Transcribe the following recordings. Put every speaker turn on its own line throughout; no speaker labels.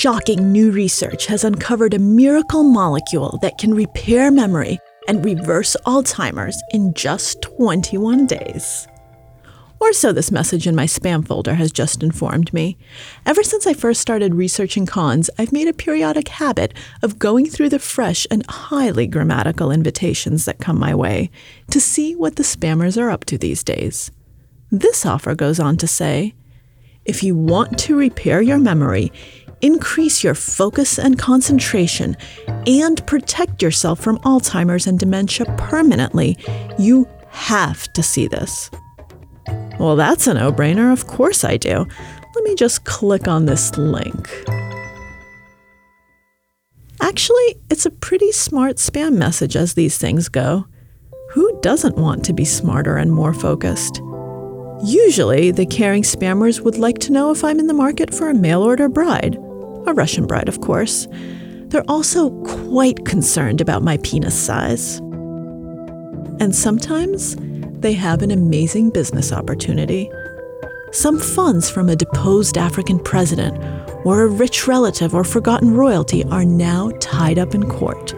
Shocking new research has uncovered a miracle molecule that can repair memory and reverse Alzheimer's in just 21 days. Or so this message in my spam folder has just informed me. Ever since I first started researching cons, I've made a periodic habit of going through the fresh and highly grammatical invitations that come my way to see what the spammers are up to these days. This offer goes on to say if you want to repair your memory, increase your focus and concentration, and protect yourself from Alzheimer's and dementia permanently, you have to see this. Well, that's a no brainer. Of course I do. Let me just click on this link. Actually, it's a pretty smart spam message as these things go. Who doesn't want to be smarter and more focused? Usually, the caring spammers would like to know if I'm in the market for a mail order bride. A Russian bride, of course. They're also quite concerned about my penis size. And sometimes, they have an amazing business opportunity. Some funds from a deposed African president or a rich relative or forgotten royalty are now tied up in court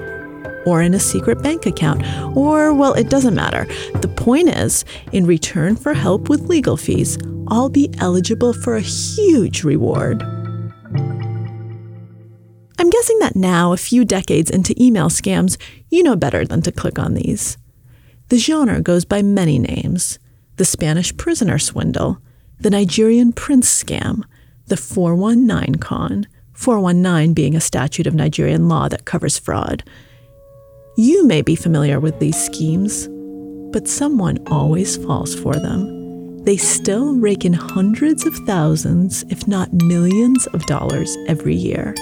or in a secret bank account, or, well, it doesn't matter. The point is, in return for help with legal fees, I'll be eligible for a huge reward. I'm guessing that now, a few decades into email scams, you know better than to click on these. The genre goes by many names the Spanish prisoner swindle, the Nigerian prince scam, the 419 con, 419 being a statute of Nigerian law that covers fraud. You may be familiar with these schemes, but someone always falls for them. They still rake in hundreds of thousands, if not millions of dollars every year.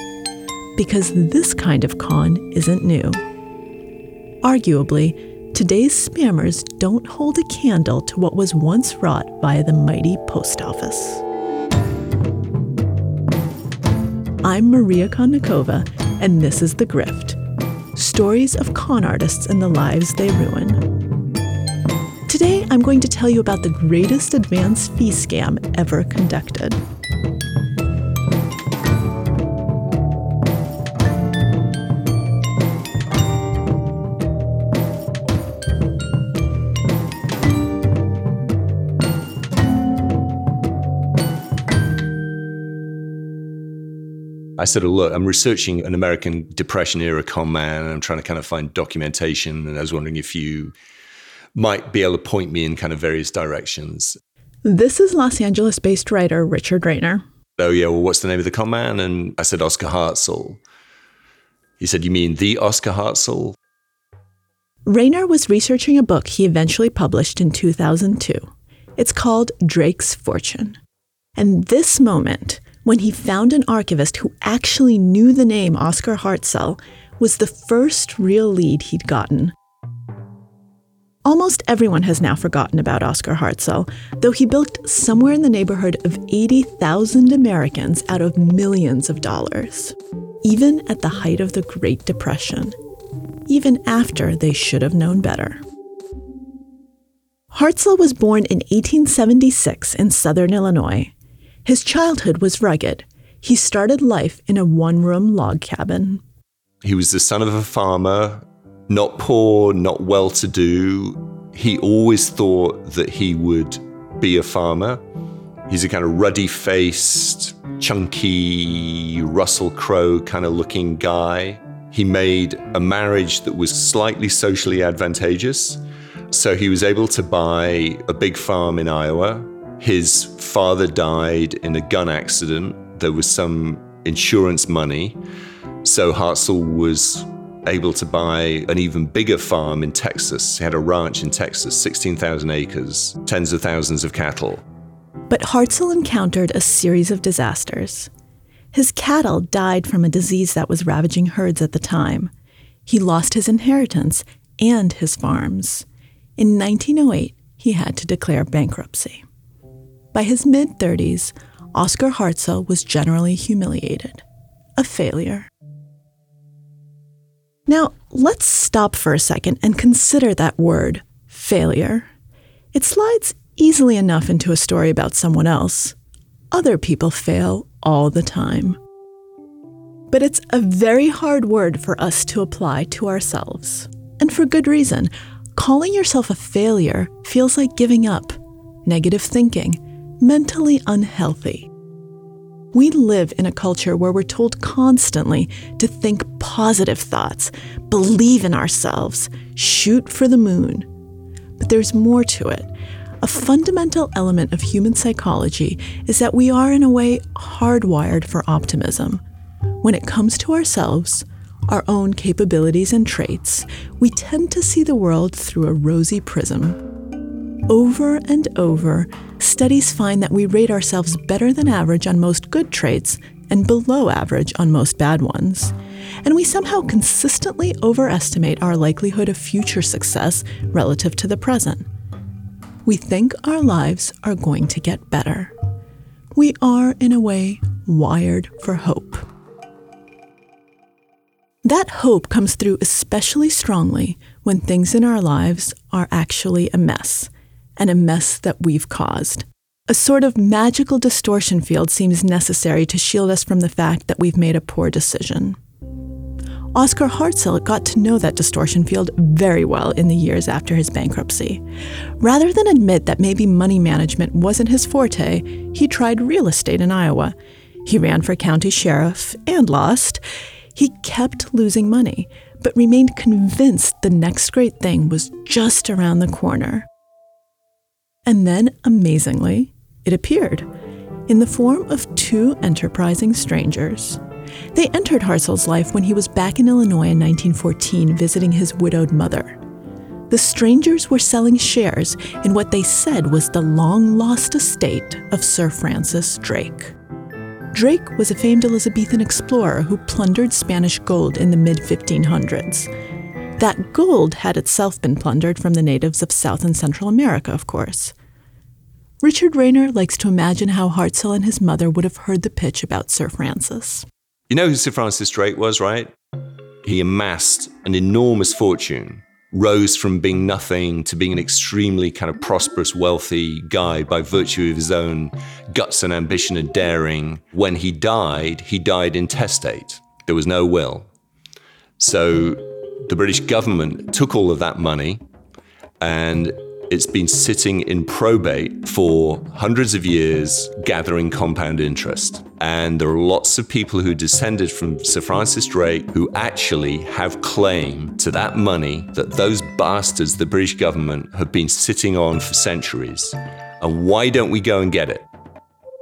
Because this kind of con isn't new. Arguably, today's spammers don't hold a candle to what was once wrought by the mighty post office. I'm Maria Konnikova, and this is The Grift stories of con artists and the lives they ruin. Today, I'm going to tell you about the greatest advance fee scam ever conducted.
I said, look, I'm researching an American Depression era con man, and I'm trying to kind of find documentation. And I was wondering if you might be able to point me in kind of various directions.
This is Los Angeles based writer Richard Rayner.
Oh, yeah, well, what's the name of the con man? And I said, Oscar Hartzell. He said, You mean the Oscar Hartzell?
Rayner was researching a book he eventually published in 2002. It's called Drake's Fortune. And this moment, when he found an archivist who actually knew the name Oscar Hartzell, was the first real lead he'd gotten. Almost everyone has now forgotten about Oscar Hartzell, though he bilked somewhere in the neighborhood of 80,000 Americans out of millions of dollars, even at the height of the Great Depression, even after they should have known better. Hartzell was born in 1876 in southern Illinois his childhood was rugged. He started life in a one room log cabin.
He was the son of a farmer, not poor, not well to do. He always thought that he would be a farmer. He's a kind of ruddy faced, chunky, Russell Crowe kind of looking guy. He made a marriage that was slightly socially advantageous. So he was able to buy a big farm in Iowa his father died in a gun accident. There was some insurance money. So Hartzell was able to buy an even bigger farm in Texas. He had a ranch in Texas, 16,000 acres, tens of thousands of cattle.
But Hartzell encountered a series of disasters. His cattle died from a disease that was ravaging herds at the time. He lost his inheritance and his farms. In 1908, he had to declare bankruptcy. By his mid 30s, Oscar Hartzell was generally humiliated, a failure. Now, let's stop for a second and consider that word, failure. It slides easily enough into a story about someone else. Other people fail all the time. But it's a very hard word for us to apply to ourselves. And for good reason. Calling yourself a failure feels like giving up, negative thinking, mentally unhealthy. We live in a culture where we're told constantly to think positive thoughts, believe in ourselves, shoot for the moon. But there's more to it. A fundamental element of human psychology is that we are, in a way, hardwired for optimism. When it comes to ourselves, our own capabilities and traits, we tend to see the world through a rosy prism. Over and over, studies find that we rate ourselves better than average on most good traits and below average on most bad ones. And we somehow consistently overestimate our likelihood of future success relative to the present. We think our lives are going to get better. We are, in a way, wired for hope. That hope comes through especially strongly when things in our lives are actually a mess and a mess that we've caused. A sort of magical distortion field seems necessary to shield us from the fact that we've made a poor decision. Oscar Hartzell got to know that distortion field very well in the years after his bankruptcy. Rather than admit that maybe money management wasn't his forte, he tried real estate in Iowa. He ran for county sheriff and lost. He kept losing money, but remained convinced the next great thing was just around the corner. And then, amazingly, it appeared in the form of two enterprising strangers. They entered Hartzell's life when he was back in Illinois in 1914 visiting his widowed mother. The strangers were selling shares in what they said was the long lost estate of Sir Francis Drake. Drake was a famed Elizabethan explorer who plundered Spanish gold in the mid 1500s. That gold had itself been plundered from the natives of South and Central America, of course. Richard Rayner likes to imagine how Hartzell and his mother would have heard the pitch about Sir Francis.
You know who Sir Francis Drake was, right? He amassed an enormous fortune, rose from being nothing to being an extremely kind of prosperous, wealthy guy by virtue of his own guts and ambition and daring. When he died, he died intestate. There was no will. So the British government took all of that money and it's been sitting in probate for hundreds of years, gathering compound interest. And there are lots of people who descended from Sir Francis Drake who actually have claim to that money that those bastards, the British government, have been sitting on for centuries. And why don't we go and get it?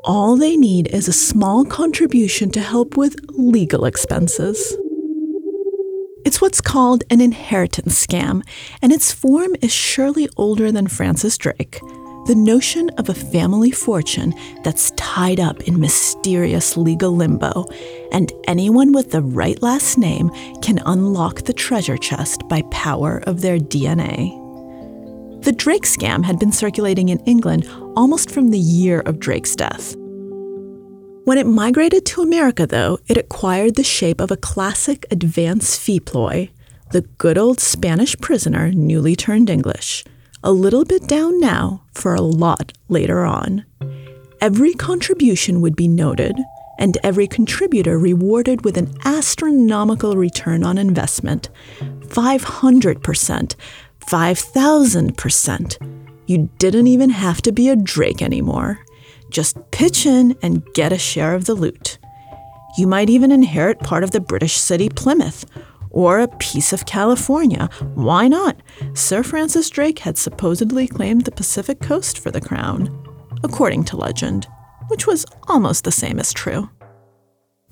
All they need is a small contribution to help with legal expenses. It's what's called an inheritance scam, and its form is surely older than Francis Drake. The notion of a family fortune that's tied up in mysterious legal limbo, and anyone with the right last name can unlock the treasure chest by power of their DNA. The Drake scam had been circulating in England almost from the year of Drake's death. When it migrated to America, though, it acquired the shape of a classic advance fee ploy the good old Spanish prisoner newly turned English, a little bit down now for a lot later on. Every contribution would be noted, and every contributor rewarded with an astronomical return on investment 500%, 5,000%. You didn't even have to be a Drake anymore. Just pitch in and get a share of the loot. You might even inherit part of the British city Plymouth or a piece of California. Why not? Sir Francis Drake had supposedly claimed the Pacific coast for the crown, according to legend, which was almost the same as true.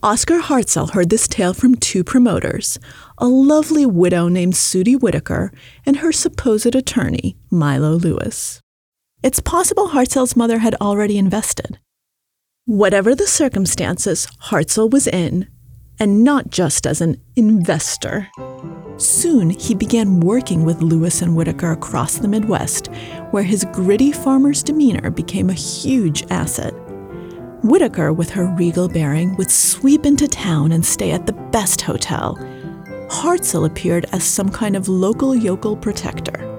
Oscar Hartzell heard this tale from two promoters a lovely widow named Sudie Whitaker and her supposed attorney, Milo Lewis. It's possible Hartzell's mother had already invested. Whatever the circumstances, Hartzell was in, and not just as an investor. Soon, he began working with Lewis and Whitaker across the Midwest, where his gritty farmer's demeanor became a huge asset. Whitaker, with her regal bearing, would sweep into town and stay at the best hotel. Hartzell appeared as some kind of local yokel protector.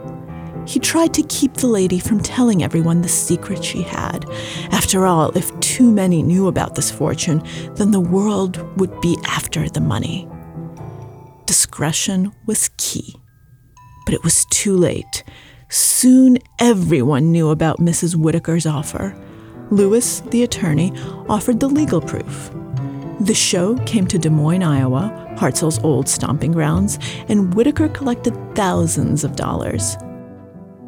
He tried to keep the lady from telling everyone the secret she had. After all, if too many knew about this fortune, then the world would be after the money. Discretion was key. But it was too late. Soon everyone knew about Mrs. Whitaker's offer. Lewis, the attorney, offered the legal proof. The show came to Des Moines, Iowa, Hartzell's old stomping grounds, and Whitaker collected thousands of dollars.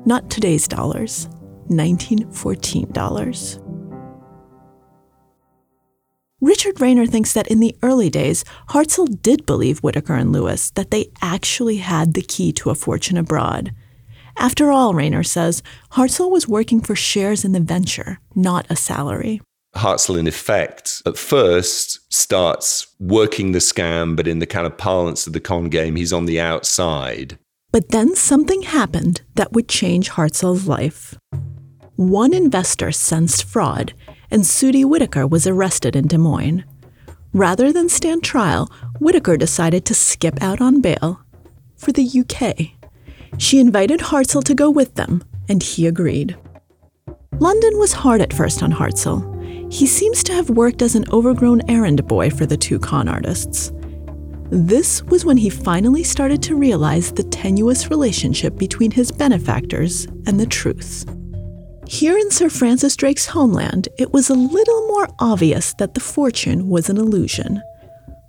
Not today's dollars, 1914 dollars. Richard Rayner thinks that in the early days, Hartzell did believe Whitaker and Lewis that they actually had the key to a fortune abroad. After all, Rayner says, Hartzell was working for shares in the venture, not a salary.
Hartzell, in effect, at first starts working the scam, but in the kind of parlance of the con game, he's on the outside.
But then something happened that would change Hartzell's life. One investor sensed fraud, and Sudie Whitaker was arrested in Des Moines. Rather than stand trial, Whitaker decided to skip out on bail for the UK. She invited Hartzell to go with them, and he agreed. London was hard at first on Hartzell. He seems to have worked as an overgrown errand boy for the two con artists. This was when he finally started to realize the tenuous relationship between his benefactors and the truth. Here in Sir Francis Drake's homeland, it was a little more obvious that the fortune was an illusion.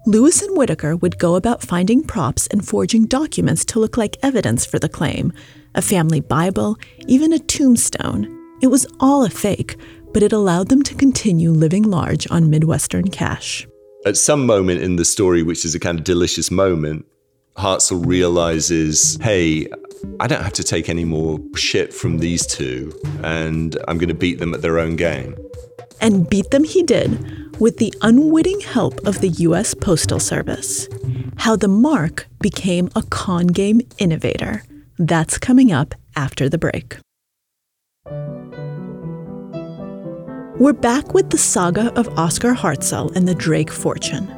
Lewis and Whitaker would go about finding props and forging documents to look like evidence for the claim a family Bible, even a tombstone. It was all a fake, but it allowed them to continue living large on Midwestern cash.
At some moment in the story, which is a kind of delicious moment, Hartzell realizes, hey, I don't have to take any more shit from these two, and I'm going to beat them at their own game.
And beat them he did with the unwitting help of the U.S. Postal Service. How the mark became a con game innovator. That's coming up after the break. We're back with the saga of Oscar Hartzell and the Drake fortune.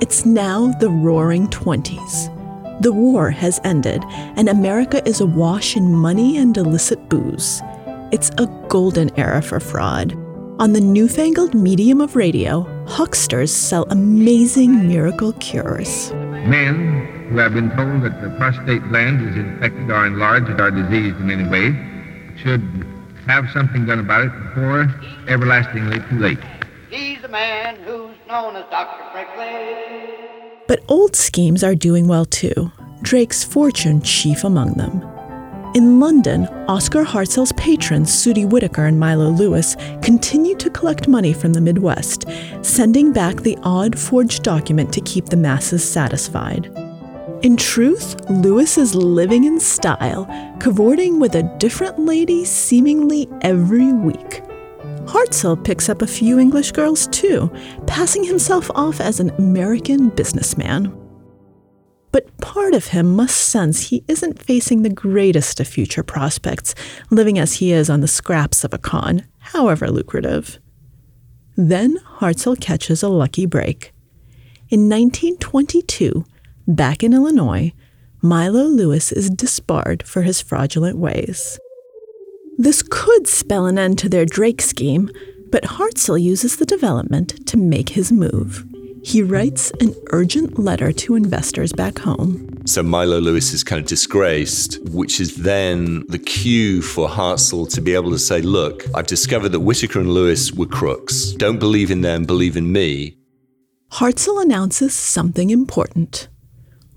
It's now the roaring 20s. The war has ended, and America is awash in money and illicit booze. It's a golden era for fraud on the newfangled medium of radio, hucksters sell amazing miracle cures.
Men who have been told that the prostate gland is infected or enlarged or diseased in any way should have something done about it before everlastingly too late. He's the man who's known as Dr.
Brinkley. But old schemes are doing well too, Drake's fortune chief among them. In London, Oscar Hartzell's patrons, Sudie Whitaker and Milo Lewis, continued to collect money from the Midwest, sending back the odd forged document to keep the masses satisfied. In truth, Lewis is living in style, cavorting with a different lady seemingly every week. Hartzell picks up a few English girls too, passing himself off as an American businessman. But part of him must sense he isn't facing the greatest of future prospects, living as he is on the scraps of a con, however lucrative. Then Hartzell catches a lucky break. In 1922, back in Illinois, Milo Lewis is disbarred for his fraudulent ways. This could spell an end to their Drake scheme, but Hartzell uses the development to make his move he writes an urgent letter to investors back home.
So Milo Lewis is kind of disgraced, which is then the cue for Hartzell to be able to say, Look, I've discovered that Whitaker and Lewis were crooks. Don't believe in them, believe in me.
Hartzell announces something important.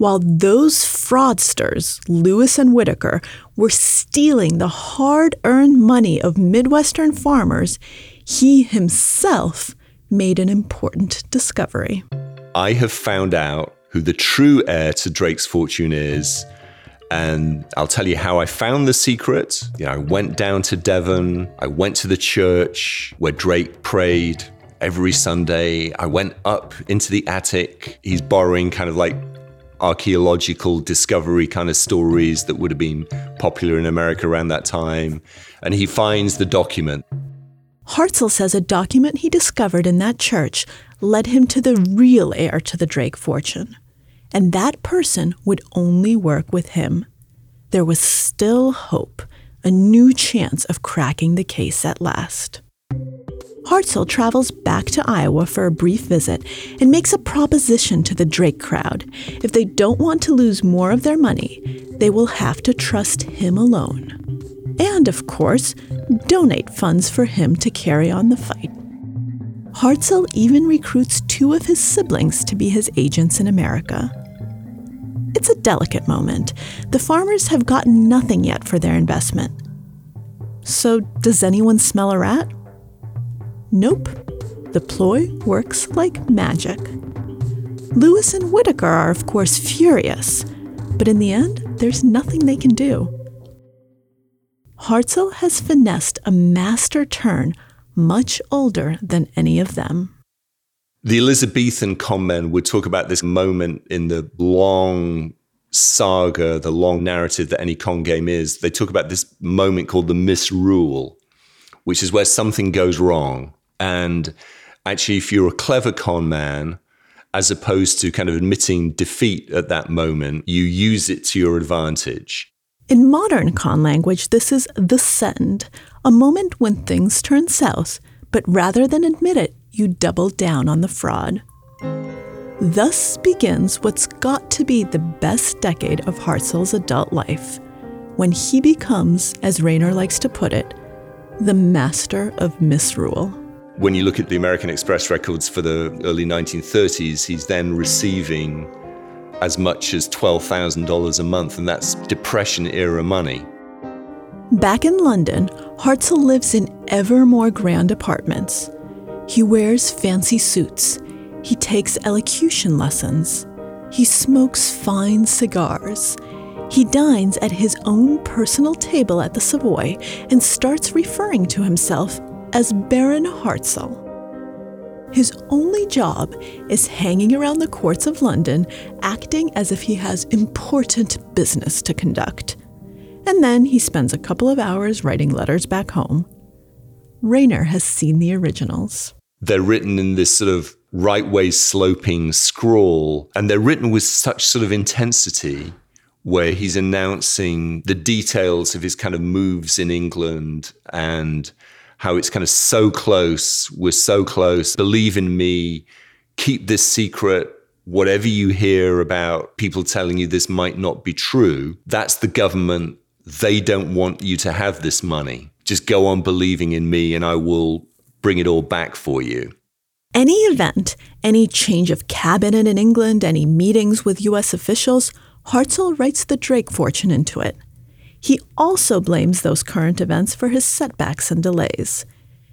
While those fraudsters, Lewis and Whitaker, were stealing the hard earned money of Midwestern farmers, he himself made an important discovery.
I have found out who the true heir to Drake's fortune is. And I'll tell you how I found the secret. You know, I went down to Devon. I went to the church where Drake prayed every Sunday. I went up into the attic. He's borrowing kind of like archaeological discovery kind of stories that would have been popular in America around that time. And he finds the document.
Hartzell says a document he discovered in that church led him to the real heir to the Drake fortune. And that person would only work with him. There was still hope, a new chance of cracking the case at last. Hartzell travels back to Iowa for a brief visit and makes a proposition to the Drake crowd. If they don't want to lose more of their money, they will have to trust him alone. And, of course, donate funds for him to carry on the fight. Hartzell even recruits two of his siblings to be his agents in America. It's a delicate moment. The farmers have gotten nothing yet for their investment. So, does anyone smell a rat? Nope. The ploy works like magic. Lewis and Whitaker are, of course, furious, but in the end, there's nothing they can do. Hartzell has finessed a master turn much older than any of them.
The Elizabethan conmen would talk about this moment in the long saga, the long narrative that any con game is. They talk about this moment called the misrule, which is where something goes wrong. And actually, if you're a clever con man, as opposed to kind of admitting defeat at that moment, you use it to your advantage.
In modern con language, this is the send, a moment when things turn south, but rather than admit it, you double down on the fraud. Thus begins what's got to be the best decade of Hartzell's adult life, when he becomes, as Rayner likes to put it, the master of misrule.
When you look at the American Express records for the early 1930s, he's then receiving as much as $12,000 a month, and that's Depression era money.
Back in London, Hartzell lives in ever more grand apartments. He wears fancy suits. He takes elocution lessons. He smokes fine cigars. He dines at his own personal table at the Savoy and starts referring to himself as Baron Hartzell. His only job is hanging around the courts of London, acting as if he has important business to conduct. And then he spends a couple of hours writing letters back home. Rayner has seen the originals.
They're written in this sort of right way sloping scrawl, and they're written with such sort of intensity where he's announcing the details of his kind of moves in England and how it's kind of so close. We're so close. Believe in me. Keep this secret. Whatever you hear about people telling you this might not be true, that's the government. They don't want you to have this money. Just go on believing in me and I will bring it all back for you.
Any event, any change of cabinet in England, any meetings with US officials, Hartzell writes the Drake fortune into it. He also blames those current events for his setbacks and delays.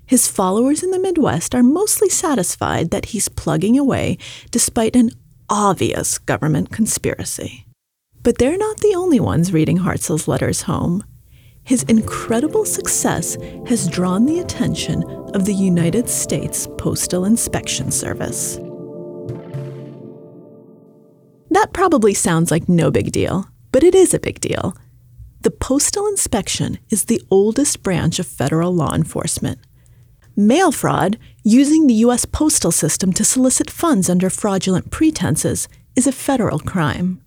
His followers in the Midwest are mostly satisfied that he's plugging away despite an obvious government conspiracy. But they're not the only ones reading Hartzell's letters home. His incredible success has drawn the attention of the United States Postal Inspection Service. That probably sounds like no big deal, but it is a big deal. The Postal Inspection is the oldest branch of federal law enforcement. Mail fraud, using the U.S. postal system to solicit funds under fraudulent pretenses, is a federal crime.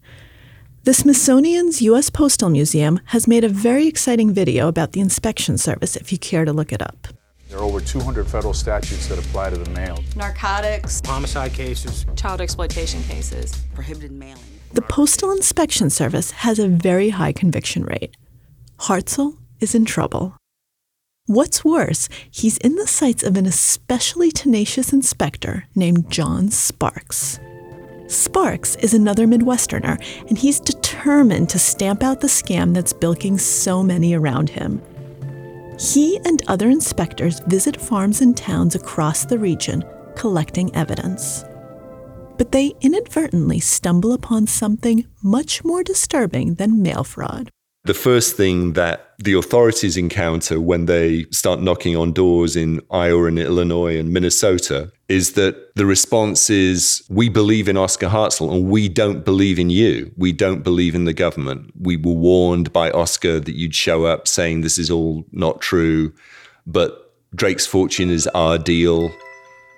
The Smithsonian's U.S. Postal Museum has made a very exciting video about the inspection service if you care to look it up.
There are over 200 federal statutes that apply to the mail.
Narcotics,
homicide cases,
child exploitation cases,
prohibited mailing.
The Postal Inspection Service has a very high conviction rate. Hartzell is in trouble. What's worse, he's in the sights of an especially tenacious inspector named John Sparks. Sparks is another Midwesterner, and he's determined to stamp out the scam that's bilking so many around him. He and other inspectors visit farms and towns across the region, collecting evidence but they inadvertently stumble upon something much more disturbing than mail fraud.
The first thing that the authorities encounter when they start knocking on doors in Iowa and Illinois and Minnesota is that the response is, We believe in Oscar Hartzell and we don't believe in you. We don't believe in the government. We were warned by Oscar that you'd show up saying this is all not true, but Drake's Fortune is our deal.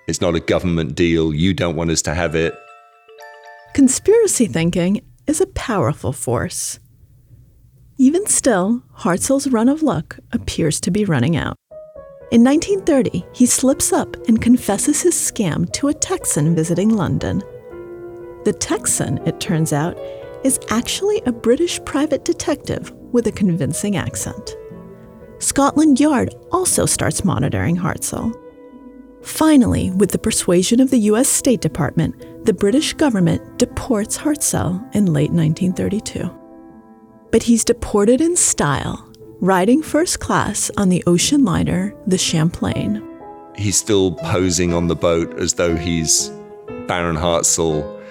It's not a government deal. You don't want us to have it.
Conspiracy thinking is a powerful force. Even still, Hartzell's run of luck appears to be running out. In 1930, he slips up and confesses his scam to a Texan visiting London. The Texan, it turns out, is actually a British private detective with a convincing accent. Scotland Yard also starts monitoring Hartzell. Finally, with the persuasion of the US State Department, the British government deports Hartzell in late 1932. But he's deported in style, riding first class on the ocean liner, the Champlain.
He's still posing on the boat as though he's Baron Hartzell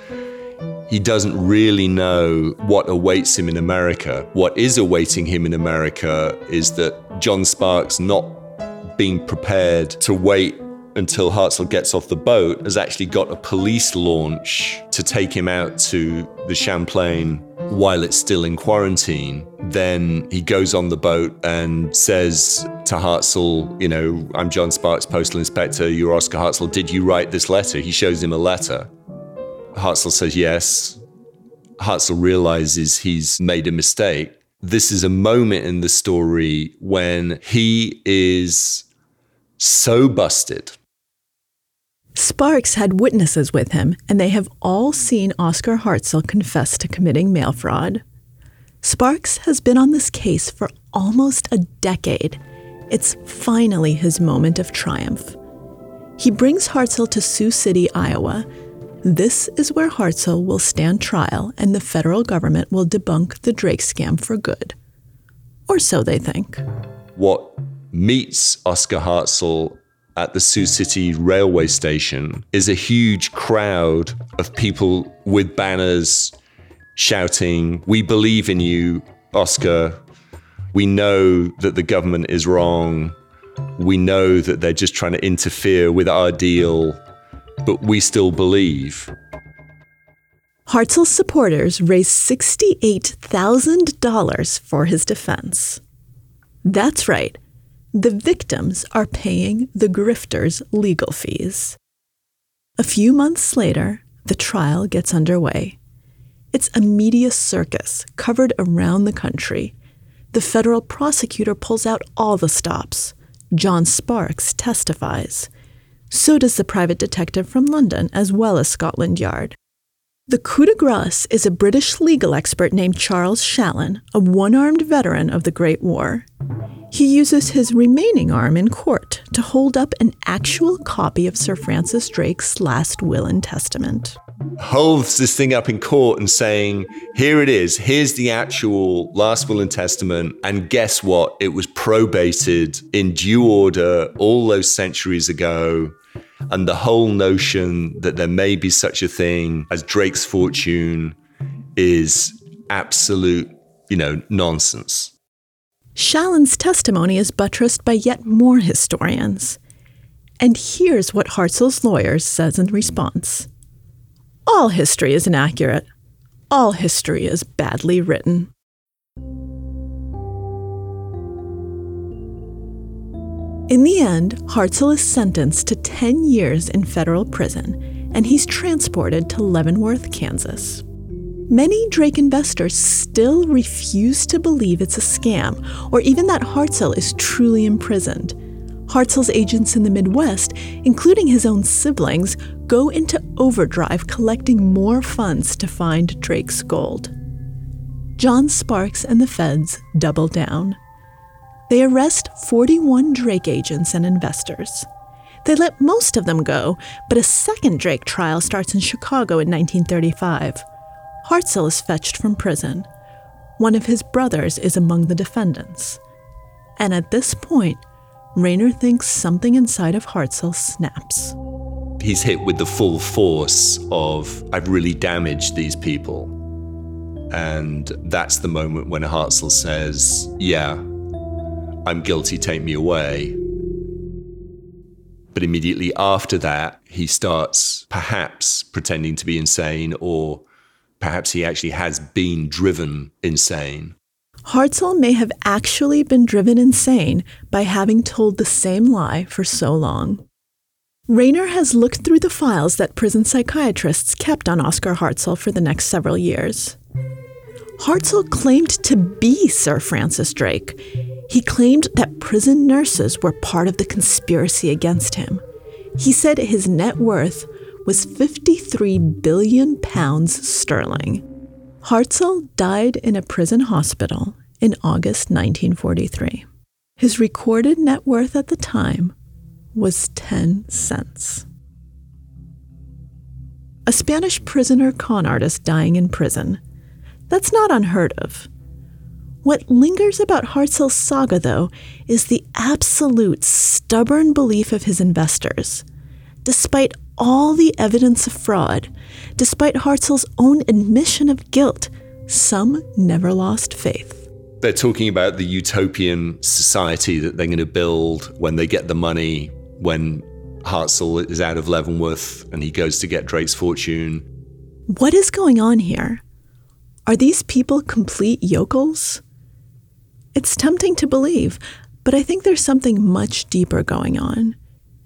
he doesn't really know what awaits him in America. What is awaiting him in America is that John Sparks, not being prepared to wait until Hartzell gets off the boat, has actually got a police launch to take him out to the Champlain while it's still in quarantine. Then he goes on the boat and says to Hartzell, You know, I'm John Sparks, postal inspector, you're Oscar Hartzell. Did you write this letter? He shows him a letter. Hartzell says yes. Hartzell realizes he's made a mistake. This is a moment in the story when he is so busted.
Sparks had witnesses with him, and they have all seen Oscar Hartzell confess to committing mail fraud. Sparks has been on this case for almost a decade. It's finally his moment of triumph. He brings Hartzell to Sioux City, Iowa, this is where Hartzell will stand trial and the federal government will debunk the Drake scam for good. Or so they think.
What meets Oscar Hartzell at the Sioux City railway station is a huge crowd of people with banners shouting, We believe in you, Oscar. We know that the government is wrong. We know that they're just trying to interfere with our deal but we still believe.
Hartzell's supporters raised $68,000 for his defense. That's right, the victims are paying the grifters' legal fees. A few months later, the trial gets underway. It's a media circus covered around the country. The federal prosecutor pulls out all the stops. John Sparks testifies. So does the private detective from London, as well as Scotland Yard. The coup de grace is a British legal expert named Charles Shallen, a one armed veteran of the Great War. He uses his remaining arm in court to hold up an actual copy of Sir Francis Drake's last will and testament.
Holds this thing up in court and saying, Here it is, here's the actual last will and testament. And guess what? It was probated in due order all those centuries ago and the whole notion that there may be such a thing as Drake's fortune is absolute, you know, nonsense.
Shallen's testimony is buttressed by yet more historians. And here's what Hartzell's lawyer says in response All history is inaccurate. All history is badly written. In the end, Hartzell is sentenced to 10 years in federal prison, and he's transported to Leavenworth, Kansas. Many Drake investors still refuse to believe it's a scam, or even that Hartzell is truly imprisoned. Hartzell's agents in the Midwest, including his own siblings, go into overdrive collecting more funds to find Drake's gold. John Sparks and the feds double down. They arrest 41 Drake agents and investors. They let most of them go, but a second Drake trial starts in Chicago in 1935. Hartzell is fetched from prison. One of his brothers is among the defendants. And at this point, Rayner thinks something inside of Hartzell snaps.
He's hit with the full force of, I've really damaged these people. And that's the moment when Hartzell says, Yeah, I'm guilty, take me away. But immediately after that, he starts perhaps pretending to be insane, or perhaps he actually has been driven insane.
Hartzell may have actually been driven insane by having told the same lie for so long. Rayner has looked through the files that prison psychiatrists kept on Oscar Hartzell for the next several years. Hartzell claimed to be Sir Francis Drake. He claimed that prison nurses were part of the conspiracy against him. He said his net worth was 53 billion pounds sterling. Hartzell died in a prison hospital in August 1943. His recorded net worth at the time was 10 cents. A Spanish prisoner con artist dying in prison. That's not unheard of. What lingers about Hartzell's saga, though, is the absolute stubborn belief of his investors. Despite all the evidence of fraud, despite Hartzell's own admission of guilt, some never lost faith.
They're talking about the utopian society that they're going to build when they get the money, when Hartzell is out of Leavenworth and he goes to get Drake's fortune.
What is going on here? Are these people complete yokels? It's tempting to believe, but I think there's something much deeper going on,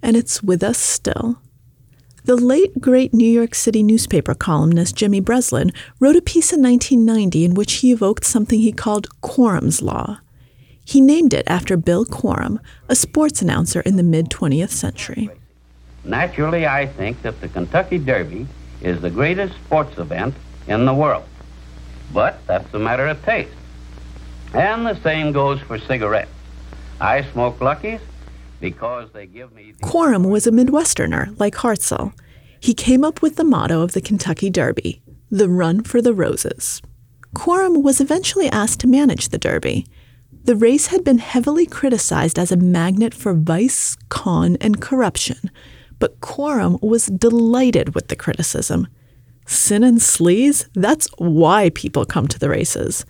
and it's with us still. The late great New York City newspaper columnist Jimmy Breslin wrote a piece in 1990 in which he evoked something he called Corum's Law. He named it after Bill Corum, a sports announcer in the mid 20th century.
Naturally, I think that the Kentucky Derby is the greatest sports event in the world. But that's a matter of taste. And the same goes for cigarettes. I smoke Luckies because they give me. The-
Corum was a Midwesterner, like Hartzell. He came up with the motto of the Kentucky Derby the run for the roses. Corum was eventually asked to manage the Derby. The race had been heavily criticized as a magnet for vice, con, and corruption, but Corum was delighted with the criticism. Sin and sleaze, that's why people come to the races.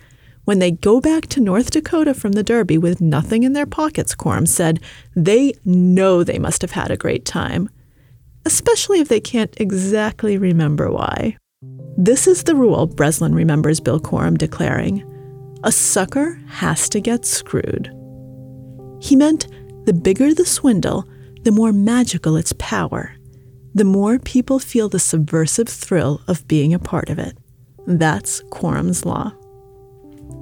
When they go back to North Dakota from the Derby with nothing in their pockets, Corum said, they know they must have had a great time, especially if they can't exactly remember why. This is the rule, Breslin remembers Bill Corum declaring a sucker has to get screwed. He meant the bigger the swindle, the more magical its power, the more people feel the subversive thrill of being a part of it. That's Corum's Law.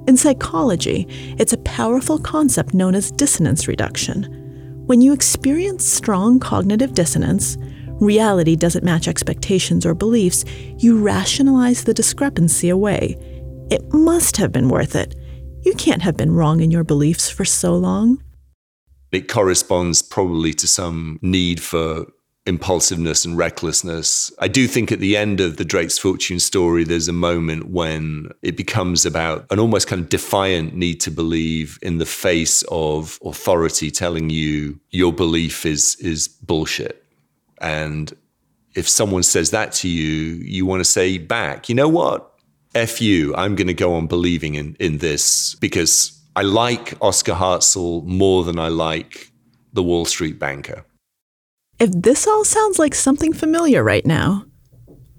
In psychology, it's a powerful concept known as dissonance reduction. When you experience strong cognitive dissonance, reality doesn't match expectations or beliefs, you rationalize the discrepancy away. It must have been worth it. You can't have been wrong in your beliefs for so long.
It corresponds probably to some need for impulsiveness and recklessness. I do think at the end of the Drake's Fortune story, there's a moment when it becomes about an almost kind of defiant need to believe in the face of authority telling you your belief is is bullshit. And if someone says that to you, you want to say back, you know what? F you, I'm going to go on believing in, in this because I like Oscar Hartzell more than I like the Wall Street banker.
If this all sounds like something familiar right now,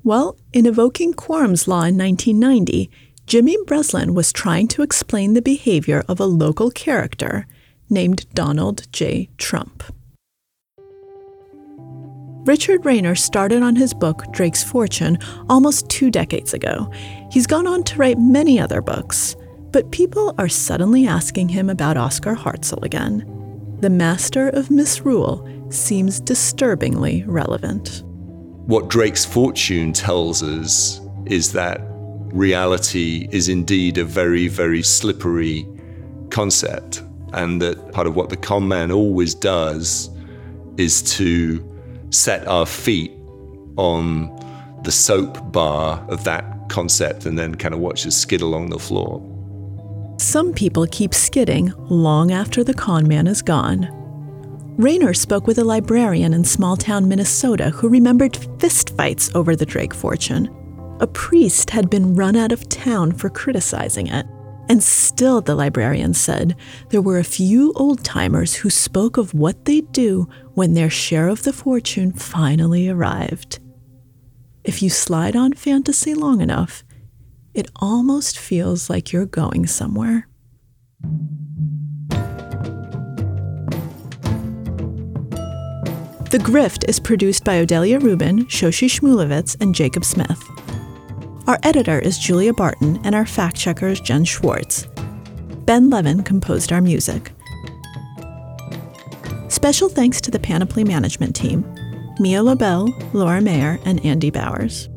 well, in evoking Corum's Law in 1990, Jimmy Breslin was trying to explain the behavior of a local character named Donald J. Trump. Richard Rayner started on his book Drake's Fortune almost two decades ago. He's gone on to write many other books, but people are suddenly asking him about Oscar Hartzell again. The master of misrule seems disturbingly relevant.
What Drake's Fortune tells us is that reality is indeed a very, very slippery concept, and that part of what the con man always does is to set our feet on the soap bar of that concept and then kind of watch us skid along the floor.
Some people keep skidding long after the con man is gone. Rayner spoke with a librarian in small town Minnesota who remembered fistfights over the Drake fortune. A priest had been run out of town for criticizing it. And still, the librarian said, there were a few old timers who spoke of what they'd do when their share of the fortune finally arrived. If you slide on fantasy long enough, it almost feels like you're going somewhere. The Grift is produced by Odelia Rubin, Shoshi Shmulevitz, and Jacob Smith. Our editor is Julia Barton, and our fact checker is Jen Schwartz. Ben Levin composed our music. Special thanks to the Panoply management team Mia Lobel, Laura Mayer, and Andy Bowers.